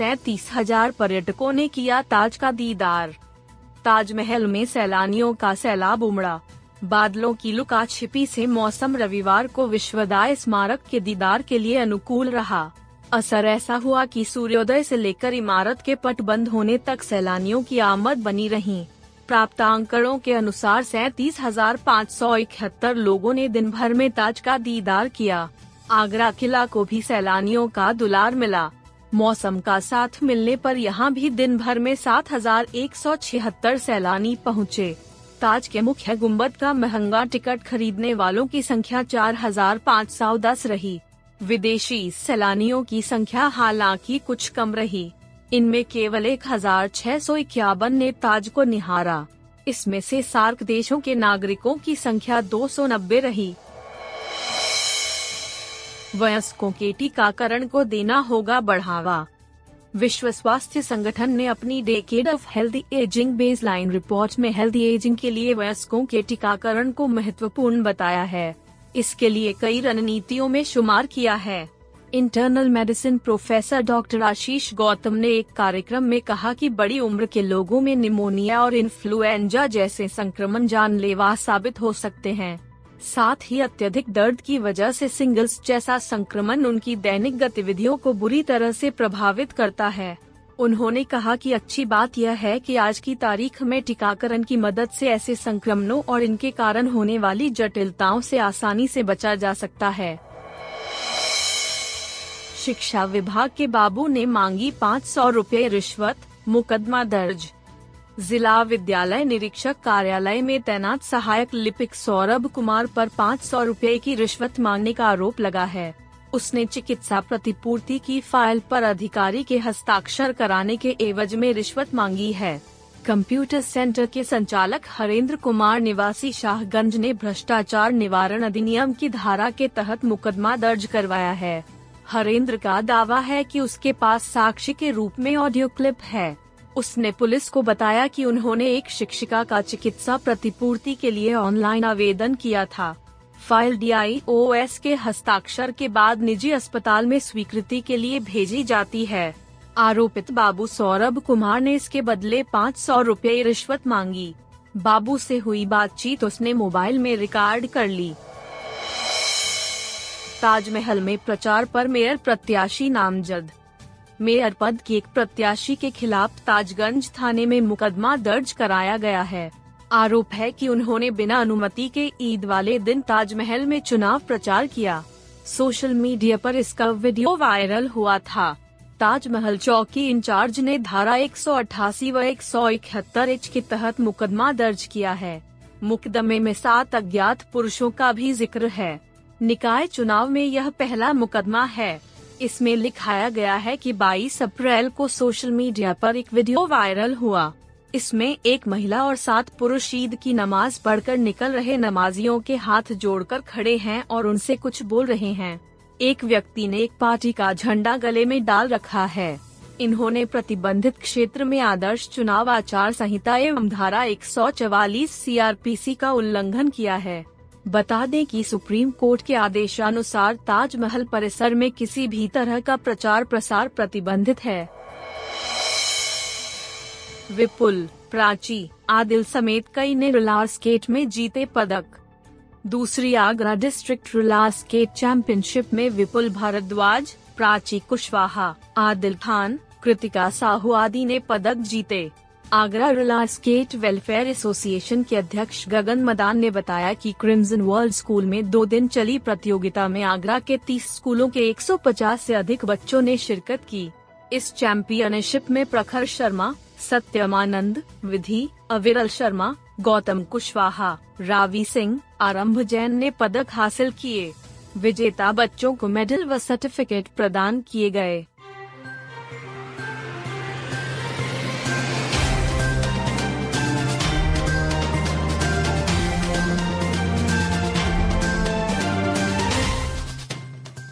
सैतीस हज़ार पर्यटकों ने किया ताज का दीदार। ताजमहल में सैलानियों का सैलाब उमड़ा। बादलों की लुका छिपी से मौसम रविवार को विश्वदाय स्मारक के दीदार के लिए अनुकूल रहा। असर ऐसा हुआ कि सूर्योदय से लेकर इमारत के पट बंद होने तक सैलानियों की आमद बनी रही। प्राप्त आंकड़ों के अनुसार सैतीस हज़ार पाँच सौ इकहत्तर लोगो ने दिन भर में ताज का दीदार किया। आगरा किला को भी सैलानियों का दुलार मिला। मौसम का साथ मिलने पर यहाँ भी दिन भर में सात हज़ार एक सौ छिहत्तर सैलानी पहुँचे। ताज के मुख्य गुंबद का महँगा टिकट खरीदने वालों की संख्या चार हज़ार पाँच सौ दस रही। विदेशी सैलानियों की संख्या हालाँकि कुछ कम रही। इनमें केवल एक हज़ार छह सौ इक्यावन ने ताज को निहारा। इसमें से सार्क देशों के नागरिकों की संख्या दो सौ नब्बे रही। वयस्कों के टीकाकरण को देना होगा बढ़ावा। विश्व स्वास्थ्य संगठन ने अपनी decade of healthy ageing baseline report में हेल्दी एजिंग के लिए वयस्कों के टीकाकरण को महत्वपूर्ण बताया है। इसके लिए कई रणनीतियों में शुमार किया है। Internal medicine professor doctor Ashish Gautam ने एक कार्यक्रम में कहा कि बड़ी उम्र के लोगों में निमोनिया और इन्फ्लुएंजा जैसे संक्रमण जानलेवा साबित हो सकते हैं। साथ ही अत्यधिक दर्द की वजह से सिंगल्स जैसा संक्रमण उनकी दैनिक गतिविधियों को बुरी तरह से प्रभावित करता है। उन्होंने कहा कि अच्छी बात यह है कि आज की तारीख में टीकाकरण की मदद से ऐसे संक्रमणों और इनके कारण होने वाली जटिलताओं से आसानी से बचा जा सकता है। शिक्षा विभाग के बाबू ने मांगी पाँच सौ रूपए रिश्वत, मुकदमा दर्ज। जिला विद्यालय निरीक्षक कार्यालय में तैनात सहायक लिपिक सौरभ कुमार पर पाँच सौ रूपए की रिश्वत मांगने का आरोप लगा है। उसने चिकित्सा प्रतिपूर्ति की फ़ाइल पर अधिकारी के हस्ताक्षर कराने के एवज में रिश्वत मांगी है। कंप्यूटर सेंटर के संचालक हरेंद्र कुमार निवासी शाहगंज ने भ्रष्टाचार निवारण अधिनियम की धारा के तहत मुकदमा दर्ज करवाया है। हरेंद्र का दावा है कि उसके पास साक्षी के रूप में ऑडियो क्लिप है। उसने पुलिस को बताया कि उन्होंने एक शिक्षिका का चिकित्सा प्रतिपूर्ति के लिए ऑनलाइन आवेदन किया था। फ़ाइल डीआईओएस के हस्ताक्षर के बाद निजी अस्पताल में स्वीकृति के लिए भेजी जाती है। आरोपित बाबू सौरभ कुमार ने इसके बदले पाँच सौ रूपए रिश्वत मांगी। बाबू से हुई बातचीत उसने मोबाइल में रिकॉर्ड कर ली। ताजमहल में प्रचार पर मेयर प्रत्याशी नामजद। मेयर पद के एक प्रत्याशी के खिलाफ ताजगंज थाने में मुकदमा दर्ज कराया गया है। आरोप है कि उन्होंने बिना अनुमति के ईद वाले दिन ताजमहल में चुनाव प्रचार किया। सोशल मीडिया पर इसका वीडियो वायरल हुआ था। ताजमहल चौकी इंचार्ज ने धारा 188 व एक सौ इकहत्तर एच के तहत मुकदमा दर्ज किया है। मुकदमे में सात अज्ञात पुरुषों का भी ज़िक्र है। निकाय चुनाव में यह पहला मुकदमा है। इसमें लिखाया गया है कि 22 अप्रैल को सोशल मीडिया पर एक वीडियो वायरल हुआ। इसमें एक महिला और सात पुरुष ईद की नमाज़ पढ़कर निकल रहे नमाजियों के हाथ जोड़कर खड़े हैं और उनसे कुछ बोल रहे हैं। एक व्यक्ति ने एक पार्टी का झंडा गले में डाल रखा है। इन्होंने प्रतिबंधित क्षेत्र में आदर्श चुनाव आचार संहिता एवं धारा एक सौ का उल्लंघन किया है। बता दें कि सुप्रीम कोर्ट के आदेशानुसार ताजमहल परिसर में किसी भी तरह का प्रचार प्रसार प्रतिबंधित है। विपुल, प्राची, आदिल समेत कई ने रोलर स्केट में जीते पदक। दूसरी Agra district roller skate championship में विपुल भारद्वाज, प्राची कुशवाहा, आदिल खान, कृतिका साहू आदि ने पदक जीते। Agra roller skate welfare association के अध्यक्ष गगन मदान ने बताया कि क्रिम्जन वर्ल्ड स्कूल में दो दिन चली प्रतियोगिता में आगरा के 30 स्कूलों के 150 से अधिक बच्चों ने शिरकत की। इस चैंपियनशिप में प्रखर शर्मा, सत्यमानंद, विधि, अविरल शर्मा, गौतम कुशवाहा, रावी सिंह, आरंभ जैन ने पदक हासिल किए। विजेता बच्चों को मेडल व सर्टिफिकेट प्रदान किए गए।